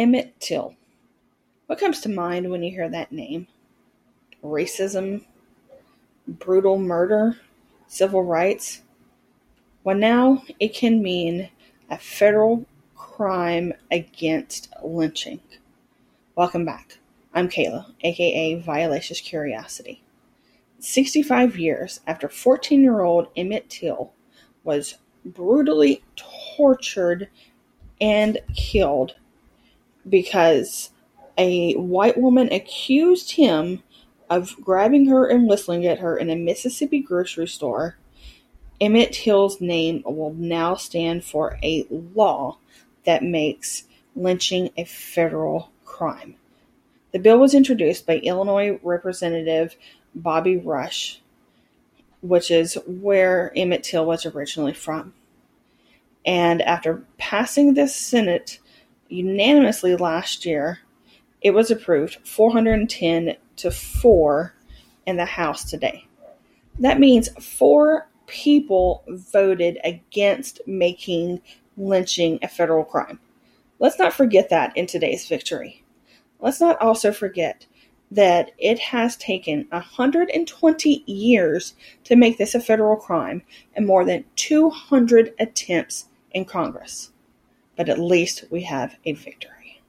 Emmett Till. What comes to mind when you hear that name? Racism, brutal murder, civil rights? Well, now it can mean a federal crime against lynching. Welcome back. I'm Kayla, aka Violacious Curiosity. 65 years after 14 year old Emmett Till was brutally tortured and killed because a white woman accused him of grabbing her and whistling at her in a Mississippi grocery store. Emmett Till's name will now stand for a law that makes lynching a federal crime. The bill was introduced by Illinois Representative Bobby Rush, which is where Emmett Till was originally from. And after passing the Senate unanimously last year, it was approved 410 to 4 in the House today. That means four people voted against making lynching a federal crime. Let's not forget that in today's victory. Let's not also forget that it has taken 120 years to make this a federal crime and more than 200 attempts in Congress. But at least we have a victory.